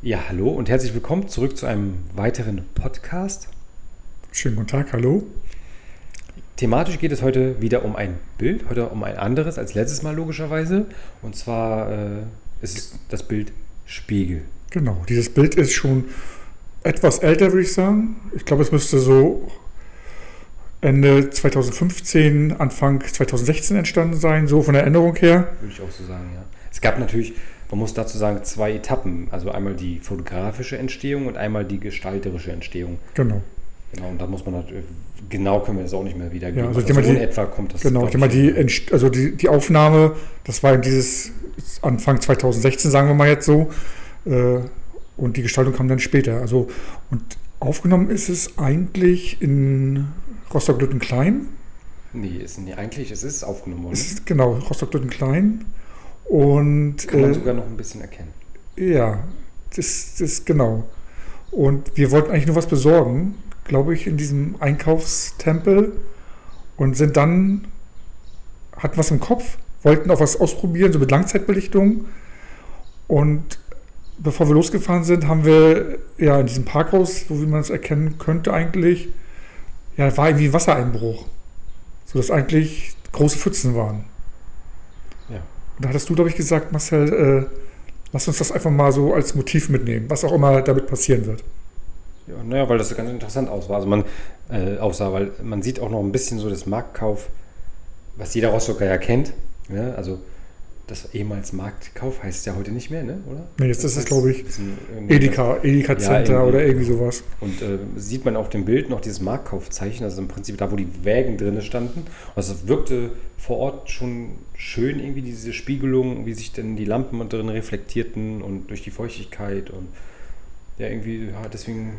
Ja, hallo und herzlich willkommen zurück zu einem weiteren Podcast. Schönen guten Tag, hallo. Thematisch geht es heute wieder um ein Bild, heute um ein anderes als letztes Mal logischerweise. Und zwar äh, ist es das Bild Spiegel. Genau, dieses Bild ist schon etwas älter, würde ich sagen. Ich glaube, es müsste so Ende 2015, Anfang 2016 entstanden sein, so von der Erinnerung her. Würde ich auch so sagen, ja. Es gab natürlich, man muss dazu sagen, zwei Etappen. Also einmal die fotografische Entstehung und einmal die gestalterische Entstehung. Genau. Genau, und da muss man natürlich, genau können wir das auch nicht mehr wiedergeben. Ja, also, also so in etwa kommt das. Genau, ich mal die, also die, die Aufnahme, das war in dieses Anfang 2016, sagen wir mal jetzt so. Äh, und die Gestaltung kam dann später. Also, und aufgenommen ist es eigentlich in Rostock-Lüttenklein. Nee, ist nicht eigentlich, es ist aufgenommen worden. Ist, genau, Rostock-Lüttenklein. Und. Kann man äh, sogar noch ein bisschen erkennen. Ja, das, ist genau. Und wir wollten eigentlich nur was besorgen, glaube ich, in diesem Einkaufstempel und sind dann, hatten was im Kopf, wollten auch was ausprobieren, so mit Langzeitbelichtung. Und bevor wir losgefahren sind, haben wir ja in diesem Parkhaus, so wie man es erkennen könnte eigentlich, ja, war irgendwie Wassereinbruch. Sodass eigentlich große Pfützen waren. Und da hattest du, glaube ich, gesagt, Marcel, äh, lass uns das einfach mal so als Motiv mitnehmen, was auch immer damit passieren wird. Ja, naja, weil das ganz interessant aussah. Also man äh, aussah, weil man sieht auch noch ein bisschen so das Marktkauf, was jeder Rostocker ja kennt. Ja? Also das ehemals Marktkauf heißt es ja heute nicht mehr, ne? oder? Nee, jetzt das ist es, glaube ich, Edeka, Edeka Center ja, oder irgendwie sowas. Und äh, sieht man auf dem Bild noch dieses Marktkaufzeichen, also im Prinzip da, wo die Wägen drin standen. Also es wirkte vor Ort schon schön, irgendwie diese Spiegelung, wie sich denn die Lampen drin reflektierten und durch die Feuchtigkeit und ja, irgendwie, ja, deswegen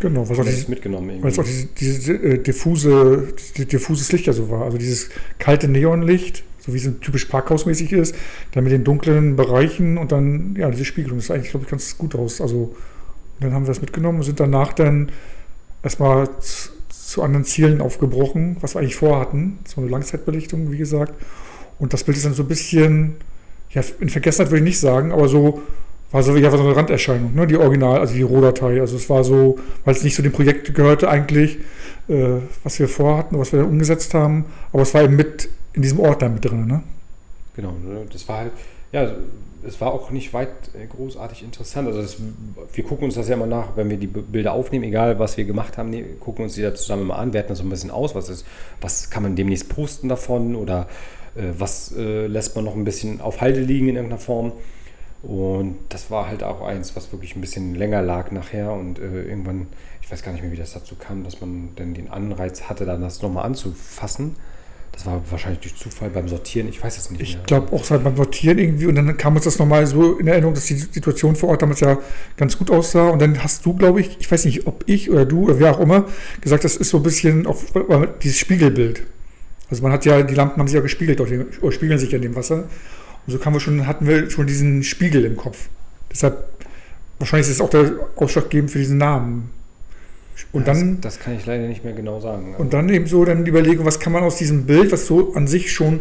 Genau, was auch dieses, mitgenommen irgendwie. Weil es auch diese, diese äh, diffuse, diffuses Licht ja so war. Also dieses kalte Neonlicht, so wie es typisch parkhausmäßig ist, dann mit den dunklen Bereichen und dann, ja, diese Spiegelung, das sah eigentlich, glaube ich, ganz gut aus. Also, dann haben wir das mitgenommen und sind danach dann erstmal zu, anderen Zielen aufgebrochen, was wir eigentlich vorhatten. So eine Langzeitbelichtung, wie gesagt. Und das Bild ist dann so ein bisschen, ja, in Vergessenheit würde ich nicht sagen, aber so, war so, ja, war so eine Randerscheinung, ne? die Original, also die Rohdatei. Also es war so, weil es nicht zu dem Projekt gehörte eigentlich, äh, was wir vorhatten, was wir dann umgesetzt haben, aber es war eben mit in diesem Ordner mit drin. Ne? Genau, ne, das war halt, ja, es war auch nicht weit äh, großartig interessant. Also das, wir gucken uns das ja immer nach, wenn wir die Bilder aufnehmen, egal was wir gemacht haben, gucken uns die da zusammen mal an, werten das so ein bisschen aus, was ist, was kann man demnächst posten davon oder äh, was äh, lässt man noch ein bisschen auf Halde liegen in irgendeiner Form. Und das war halt auch eins, was wirklich ein bisschen länger lag nachher und äh, irgendwann, ich weiß gar nicht mehr, wie das dazu kam, dass man dann den Anreiz hatte, dann das nochmal anzufassen. Das war wahrscheinlich durch Zufall beim Sortieren, ich weiß es nicht ich mehr. Ich glaube auch seit beim Sortieren irgendwie und dann kam uns das nochmal so in Erinnerung, dass die Situation vor Ort damals ja ganz gut aussah und dann hast du, glaube ich, ich weiß nicht, ob ich oder du oder wer auch immer, gesagt, das ist so ein bisschen auch dieses Spiegelbild. Also man hat ja, die Lampen haben sich ja gespiegelt, oder spiegeln sich ja in dem Wasser. Und so wir schon, hatten wir schon diesen Spiegel im Kopf. Deshalb, wahrscheinlich ist es auch der Ausschlaggebend für diesen Namen. Und das, dann, das kann ich leider nicht mehr genau sagen. Und dann eben so dann die Überlegung, was kann man aus diesem Bild, was so an sich schon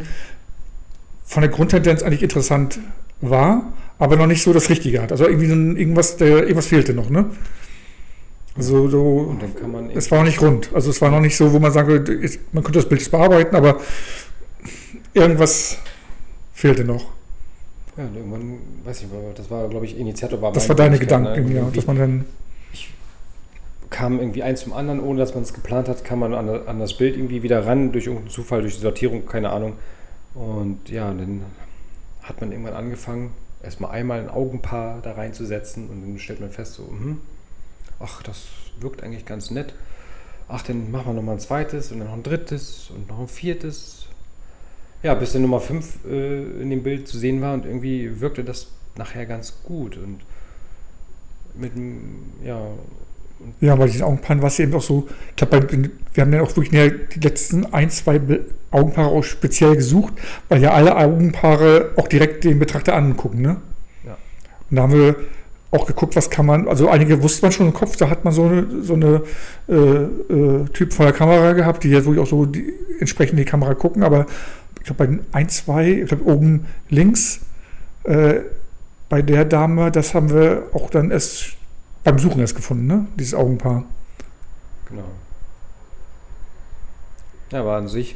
von der Grundtendenz eigentlich interessant war, aber noch nicht so das Richtige hat. Also irgendwie ein, irgendwas, der, irgendwas fehlte noch, ne? Also so, es war noch nicht rund. Also es war noch nicht so, wo man sagen würde, man könnte das Bild jetzt bearbeiten, aber irgendwas fehlte noch. Ja, irgendwann, weiß ich, das war, glaube ich, Initiator war Das war deine Gedanken, ne? ja, dass man dann kam irgendwie eins zum anderen, ohne dass man es geplant hat, kam man an, an, das Bild irgendwie wieder ran, durch irgendeinen Zufall, durch die Sortierung, keine Ahnung. Und ja, dann hat man irgendwann angefangen, erstmal einmal ein Augenpaar da reinzusetzen und dann stellt man fest, so, mh, ach, das wirkt eigentlich ganz nett. Ach, dann machen wir nochmal ein zweites und dann noch ein drittes und noch ein viertes. Ja, bis dann Nummer 5 äh, in dem Bild zu sehen war und irgendwie wirkte das nachher ganz gut und mit ja, ja, weil die Augenpaaren war es eben auch so, ich glaube, wir haben ja auch wirklich die letzten ein, zwei Augenpaare auch speziell gesucht, weil ja alle Augenpaare auch direkt den Betrachter angucken, ne? Ja. Und da haben wir auch geguckt, was kann man, also einige wusste man schon im Kopf, da hat man so eine, so eine äh, äh, Typ von der Kamera gehabt, die jetzt wirklich auch so die, entsprechend die Kamera gucken, aber ich glaube bei ein, zwei, ich glaube oben links, äh, bei der Dame, das haben wir auch dann erst beim Suchen erst gefunden, ne? Dieses Augenpaar. Genau. Ja, aber an sich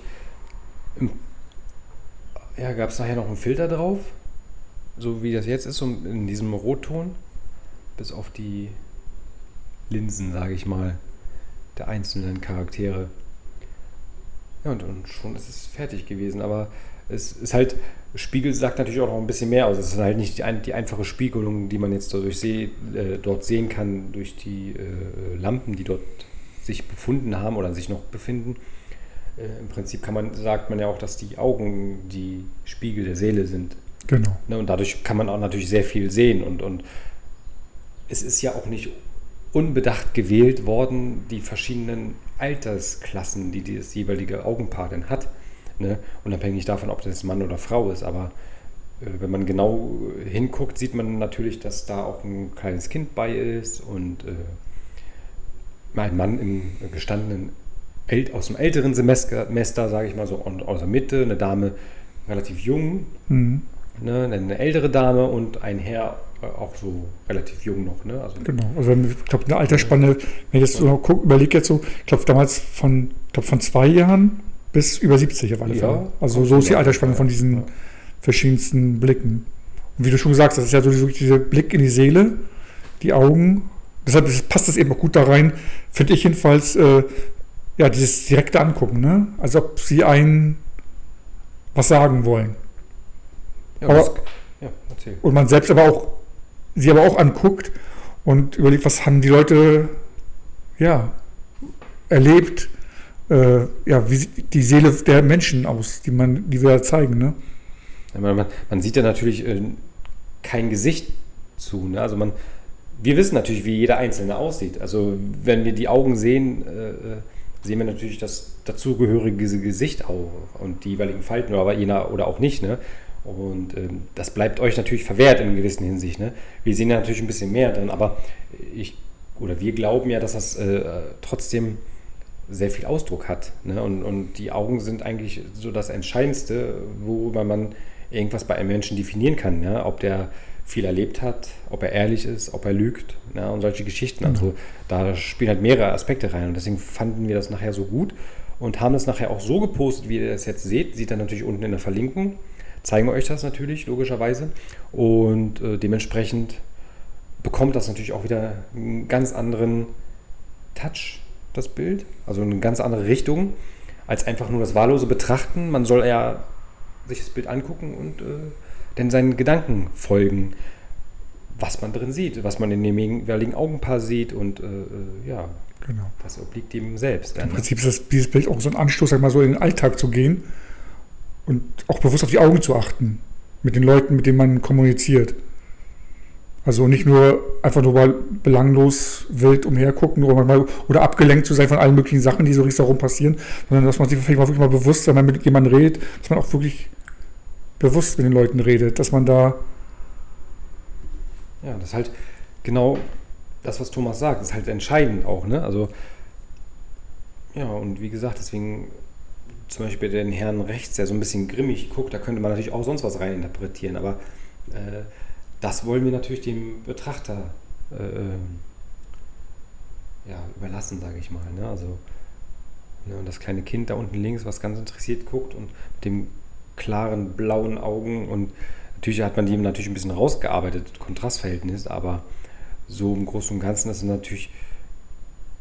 ja, gab es nachher noch einen Filter drauf, so wie das jetzt ist, in diesem Rotton, bis auf die Linsen, sage ich mal, der einzelnen Charaktere. Ja, und, und schon ist es fertig gewesen, aber es ist halt, Spiegel sagt natürlich auch noch ein bisschen mehr aus. Es ist halt nicht die, die einfache Spiegelung, die man jetzt dadurch seh, äh, dort sehen kann, durch die äh, Lampen, die dort sich befunden haben oder sich noch befinden. Äh, Im Prinzip kann man, sagt man ja auch, dass die Augen die Spiegel der Seele sind. Genau. Ne, und dadurch kann man auch natürlich sehr viel sehen. Und, und es ist ja auch nicht unbedacht gewählt worden, die verschiedenen Altersklassen, die das jeweilige Augenpaar denn hat. Ne? Unabhängig davon, ob das Mann oder Frau ist. Aber äh, wenn man genau hinguckt, sieht man natürlich, dass da auch ein kleines Kind bei ist und äh, ein Mann im gestandenen, aus dem älteren Semester, sage ich mal so, und aus der Mitte, eine Dame relativ jung, mhm. ne? eine ältere Dame und ein Herr äh, auch so relativ jung noch. Ne? Also, genau, also ich glaube, eine Altersspanne, wenn ich jetzt so gucke, überlege jetzt so, ich glaube damals von, glaub, von zwei Jahren bis über 70 auf alle Fälle. Ja, also so ist die Altersspanne von diesen ja. verschiedensten Blicken. Und wie du schon gesagt hast, das ist ja so dieser Blick in die Seele, die Augen. Deshalb passt das eben auch gut da rein, finde ich jedenfalls, äh, ja, dieses direkte Angucken, ne? Als ob sie einen was sagen wollen. Ja, aber, das, ja, und man selbst aber auch sie aber auch anguckt und überlegt, was haben die Leute ja, erlebt, äh, ja, wie die Seele der Menschen aus, die, man, die wir da zeigen. Ne? Ja, man, man, sieht ja natürlich äh, kein Gesicht zu. Ne? Also man, wir wissen natürlich, wie jeder Einzelne aussieht. Also wenn wir die Augen sehen, äh, äh sehen wir natürlich das dazugehörige Gesicht auch und die jeweiligen Falten, aber jener oder auch nicht. Ne? Und ähm, das bleibt euch natürlich verwehrt in gewissen Hinsicht. Ne? Wir sehen ja natürlich ein bisschen mehr dann, aber ich oder wir glauben ja, dass das äh, trotzdem sehr viel Ausdruck hat. Ne? Und, und die Augen sind eigentlich so das Entscheidendste, worüber man irgendwas bei einem Menschen definieren kann. Ja? Ob der viel erlebt hat, ob er ehrlich ist, ob er lügt ja? und solche Geschichten. Also mhm. da spielen halt mehrere Aspekte rein. Und deswegen fanden wir das nachher so gut und haben es nachher auch so gepostet, wie ihr das jetzt seht. Sieht dann natürlich unten in der Verlinkung zeigen wir euch das natürlich, logischerweise. Und äh, dementsprechend bekommt das natürlich auch wieder einen ganz anderen Touch, das Bild. Also eine ganz andere Richtung, als einfach nur das wahllose Betrachten. Man soll ja sich das Bild angucken und äh, dann seinen Gedanken folgen, was man drin sieht, was man in dem jeweiligen Augenpaar sieht und äh, äh ja, genau. das obliegt ihm selbst. Dann, Im? Prinzip ist das, dieses Bild auch so ein Anstoß, sag mal so in den Alltag zu gehen und auch bewusst auf die Augen zu achten mit den Leuten, mit denen man kommuniziert. Also nicht nur einfach nur mal belanglos wild umhergucken oder, mal, oder abgelenkt zu sein von allen möglichen Sachen, die so ringsherum passieren, sondern dass man sich vielleicht mal wirklich mal bewusst, wenn man mit jemandem redet, dass man auch wirklich bewusst mit den Leuten redet, dass man da. Ja, das ist halt genau das, was Thomas sagt, ist halt entscheidend auch, ne? Also, ja, und wie gesagt, deswegen zum Beispiel den Herrn rechts, der so ein bisschen grimmig guckt, da könnte man natürlich auch sonst was reininterpretieren, aber äh, das wollen wir natürlich dem Betrachter äh, ähm, ja, überlassen, sage ich mal. Ne? Also ne, das kleine Kind da unten links, was ganz interessiert guckt und mit dem klaren blauen Augen und natürlich hat man die natürlich ein bisschen rausgearbeitet, Kontrastverhältnis, aber so im Großen und Ganzen ist es natürlich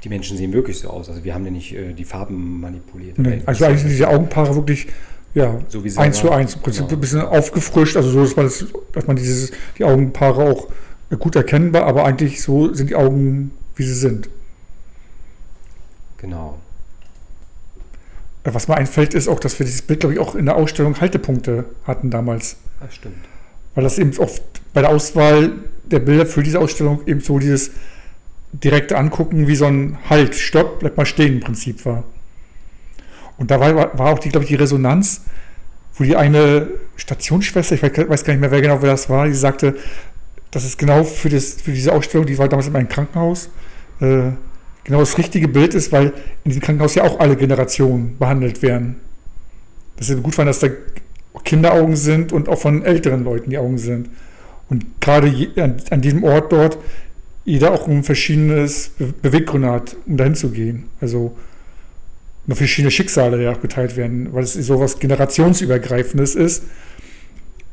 die Menschen sehen wirklich so aus. Also wir haben ja nicht äh, die Farben manipuliert. Nee, also eigentlich sind diese Augenpaare wirklich ja, so eins zu eins. Im Prinzip genau. ein bisschen aufgefrischt, also so, dass man, das, dass man dieses, die Augenpaare auch gut erkennbar, aber eigentlich so sind die Augen, wie sie sind. Genau. Äh, was mir einfällt, ist auch, dass wir dieses Bild, glaube ich, auch in der Ausstellung Haltepunkte hatten damals. Das stimmt. Weil das eben oft bei der Auswahl der Bilder für diese Ausstellung eben so dieses direkt angucken, wie so ein Halt, Stopp, bleib mal stehen im Prinzip war. Und da war, war auch die, glaube ich, die Resonanz, wo die eine Stationsschwester, ich weiß gar nicht mehr, wer genau wer das war, die sagte, das ist genau für, das, für diese Ausstellung, die war damals in einem Krankenhaus, äh, genau das richtige Bild ist, weil in diesem Krankenhaus ja auch alle Generationen behandelt werden. Das ist gut fand, dass da Kinderaugen sind und auch von älteren Leuten die Augen sind. Und gerade an, an, diesem Ort dort, jeder auch ein verschiedenes Be Beweggründe hat, um dahin zu gehen. Also noch verschiedene Schicksale, die auch geteilt werden, weil es so was generationsübergreifendes ist.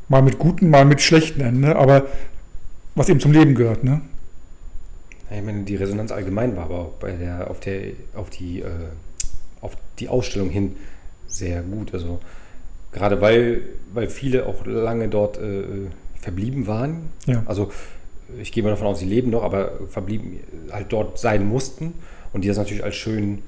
Mal mit guten, mal mit schlechten Enden, aber was eben zum Leben gehört, ne? Ich meine, die Resonanz allgemein war aber auch bei der, auf, der, auf, die, äh, auf die Ausstellung hin sehr gut. Also gerade weil, weil viele auch lange dort äh, verblieben waren. Ja. Also ich gehe mal davon aus, sie leben noch, aber verblieben halt dort sein mussten und die das natürlich als schön,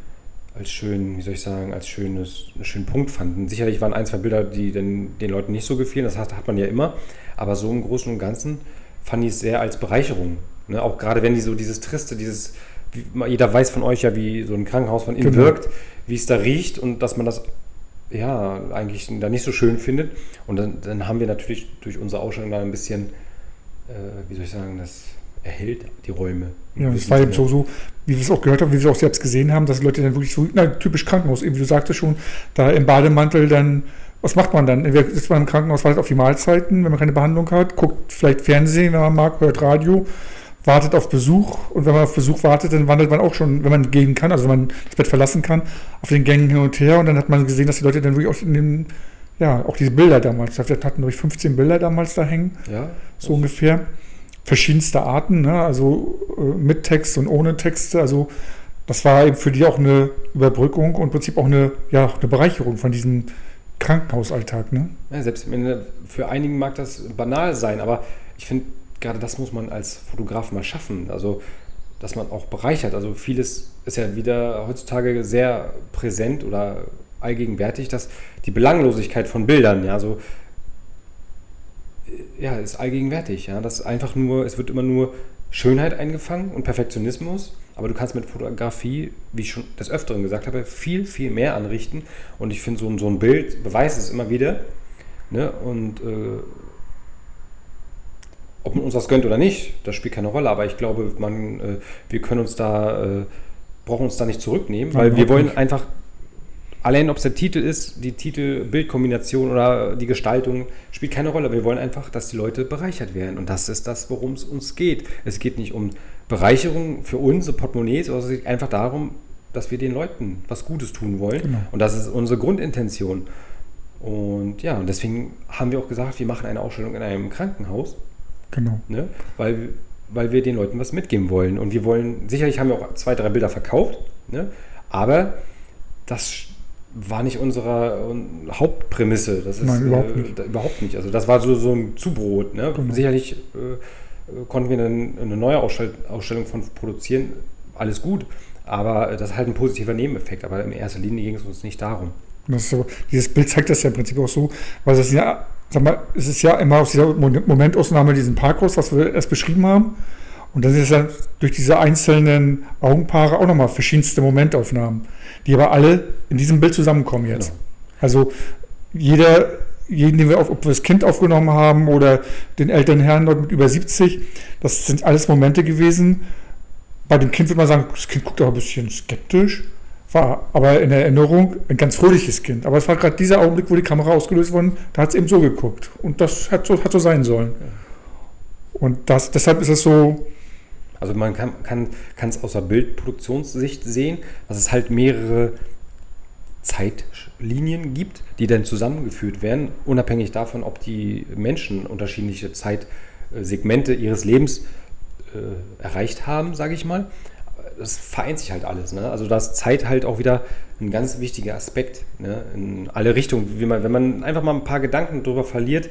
als schön, wie soll ich sagen, als schönes, einen schönen Punkt fanden. Sicherlich waren ein, zwei Bilder, die den, den Leuten nicht so gefielen, das hat, hat man ja immer, aber so im Großen und Ganzen fand ich es sehr als Bereicherung Ne? Auch gerade wenn die so dieses Triste, dieses, wie, jeder weiß von euch ja, wie so ein Krankenhaus von innen genau. wirkt, wie es da riecht und dass man das ja eigentlich da nicht so schön findet. Und dann, dann haben wir natürlich durch unsere Ausstellung da ein bisschen, äh, wie soll ich sagen, das erhält die Räume. Ja, das war eben so, so, wie wir es auch gehört haben, wie wir es auch selbst gesehen haben, dass Leute dann wirklich so, na, typisch Krankenhaus, eben wie du sagtest schon, da im Bademantel dann was macht man dann? Entweder ist man im Krankenhaus, wartet auf die Mahlzeiten, wenn man keine Behandlung hat, guckt vielleicht Fernsehen, wenn man mag, hört Radio wartet auf Besuch und wenn man auf Besuch wartet, dann wandelt man auch schon, wenn man gehen kann, also wenn man das Bett verlassen kann, auf den Gängen hin und her und dann hat man gesehen, dass die Leute dann wirklich auch in den, ja, auch diese Bilder damals, wir hatten durch 15 Bilder damals da hängen, ja, so ungefähr, verschiedenste Arten, ne? also äh, mit Text und ohne Texte, also das war eben für die auch eine Überbrückung und im Prinzip auch eine, ja, eine Bereicherung von diesem Krankenhausalltag. Ne? Ja, selbst für einigen mag das banal sein, aber ich finde, gerade das muss man als Fotograf mal schaffen. Also, dass man auch bereichert. Also, vieles ist ja wieder heutzutage sehr präsent oder allgegenwärtig, dass die Belanglosigkeit von Bildern, ja, so, äh, ja, ist allgegenwärtig. Ja, das einfach nur, es wird immer nur Schönheit eingefangen und Perfektionismus, aber du kannst mit Fotografie, wie ich schon des Öfteren gesagt habe, viel, viel mehr anrichten. Und ich finde, so, so ein Bild beweist es immer wieder. Ne? Und äh, ob man uns das gönnt oder nicht, das spielt keine Rolle. Aber ich glaube, man, äh, wir können uns da, äh, brauchen uns da nicht zurücknehmen, weil wir wollen nicht. einfach, allein ob es der Titel ist, die Titel-Bildkombination oder die Gestaltung, spielt keine Rolle. Wir wollen einfach, dass die Leute bereichert werden. Und das ist das, worum es uns geht. Es geht nicht um Bereicherung für unsere Portemonnaies, sondern es geht einfach darum, dass wir den Leuten was Gutes tun wollen. Genau. Und das ist unsere Grundintention. Und ja, und deswegen haben wir auch gesagt, wir machen eine Ausstellung in einem Krankenhaus. Genau. Ne? Weil, weil wir den Leuten was mitgeben wollen. Und wir wollen, sicherlich haben wir auch zwei, drei Bilder verkauft, ne? aber das war nicht unsere Hauptprämisse. Das ist Nein, überhaupt, äh, nicht. überhaupt nicht. Also das war so, so ein Zubrot. Ne? Genau. Sicherlich äh, konnten wir dann eine neue Ausstell Ausstellung von produzieren. Alles gut. Aber das ist halt ein positiver Nebeneffekt. Aber in erster Linie ging es uns nicht darum. So, dieses Bild zeigt das ja im Prinzip auch so, weil das ja sag mal, es ist ja immer aus dieser Momentausnahme diesen Parkhaus, was wir erst beschrieben haben. Und dann ist es ja durch diese einzelnen Augenpaare auch nochmal verschiedenste Momentaufnahmen, die aber alle in diesem Bild zusammenkommen jetzt. Genau. Also jeder, jeden, den wir auf, ob wir das Kind aufgenommen haben oder den älteren Herrn dort mit über 70, das sind alles Momente gewesen. Bei dem Kind würde man sagen, das Kind guckt auch ein bisschen skeptisch war aber in Erinnerung ein ganz fröhliches Kind. Aber es war gerade dieser Augenblick, wo die Kamera ausgelöst wurde, da hat es eben so geguckt. Und das hat so, hat so sein sollen. Und das, deshalb ist es so. Also man kann, kann, kann es aus der Bildproduktionssicht sehen, dass es halt mehrere Zeitlinien gibt, die dann zusammengeführt werden, unabhängig davon, ob die Menschen unterschiedliche Zeitsegmente ihres Lebens äh, erreicht haben, sage ich mal das vereint sich halt alles. Ne? Also da ist Zeit halt auch wieder ein ganz wichtiger Aspekt ne? in alle Richtungen. Man, wenn man einfach mal ein paar Gedanken darüber verliert,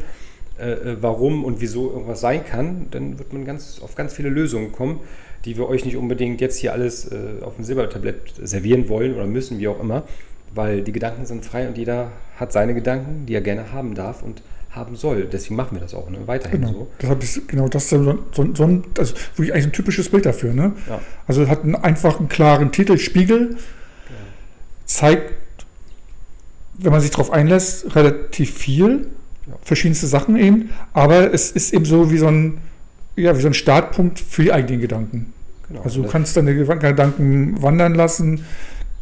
äh, äh, warum und wieso irgendwas sein kann, dann wird man ganz, auf ganz viele Lösungen kommen, die wir euch nicht unbedingt jetzt hier alles äh, auf dem Silbertablett servieren wollen oder müssen, wie auch immer, weil die Gedanken sind frei und jeder hat seine Gedanken, die er gerne haben darf und haben soll. Deswegen machen wir das auch ne? weiterhin genau. so. Deshalb ist genau das so, so, so ein, also wirklich eigentlich ein typisches Bild dafür. Ne? Ja. Also hat einen einfachen, klaren Titel, Spiegel, ja. zeigt, wenn man sich darauf einlässt, relativ viel. Verschiedenste Sachen eben, aber es ist eben so wie so ein, ja, wie so ein Startpunkt für die eigenen Gedanken. Genau. Also du kannst deine Gedanken wandern lassen,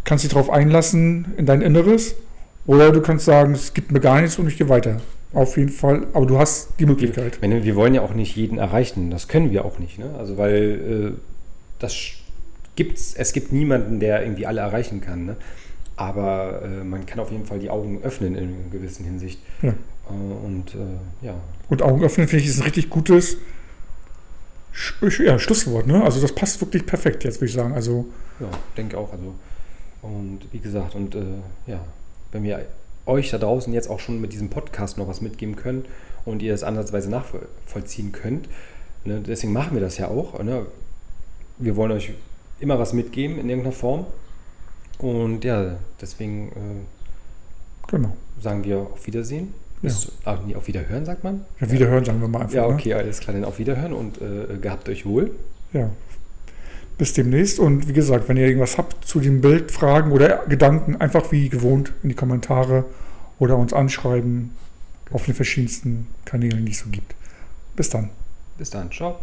kannst dich darauf einlassen in dein Inneres oder du kannst sagen, es gibt mir gar nichts und ich gehe weiter. auf jeden Fall. Aber du hast die Möglichkeit. Wir, wir wollen ja auch nicht jeden erreichen. Das können wir auch nicht. Ne? Also weil äh, das gibt's, es gibt niemanden, der irgendwie alle erreichen kann. Ne? Aber äh, man kann auf jeden Fall die Augen öffnen in einer gewissen Hinsicht. Ja. Äh, und äh, ja. Und Augen öffnen, finde ich, ist ein richtig gutes ja, Schlusswort. Ne? Also das passt wirklich perfekt jetzt, würde ich sagen. Also, ja, denke auch. Also, und wie gesagt, und äh, ja, wenn wir euch da draußen jetzt auch schon mit diesem Podcast noch was mitgeben können und ihr es ansatzweise nachvollziehen könnt, ne, deswegen machen wir das ja auch. Ne? Wir wollen euch immer was mitgeben in irgendeiner Form. Und ja, deswegen äh, genau. sagen wir auf Wiedersehen. Ja. Bis, ah, nee, auf Wiederhören, sagt man? Ja, Wiederhören sagen wir mal einfach. Ja, ne? okay, ne? alles klar, dann auf Wiederhören und äh, gehabt euch wohl. Ja. Bis demnächst. Und wie gesagt, wenn ihr irgendwas habt zu dem Bild, Fragen oder Gedanken, einfach wie gewohnt in die Kommentare oder uns anschreiben auf den verschiedensten Kanälen, die es so gibt. Bis dann. Bis dann. Ciao.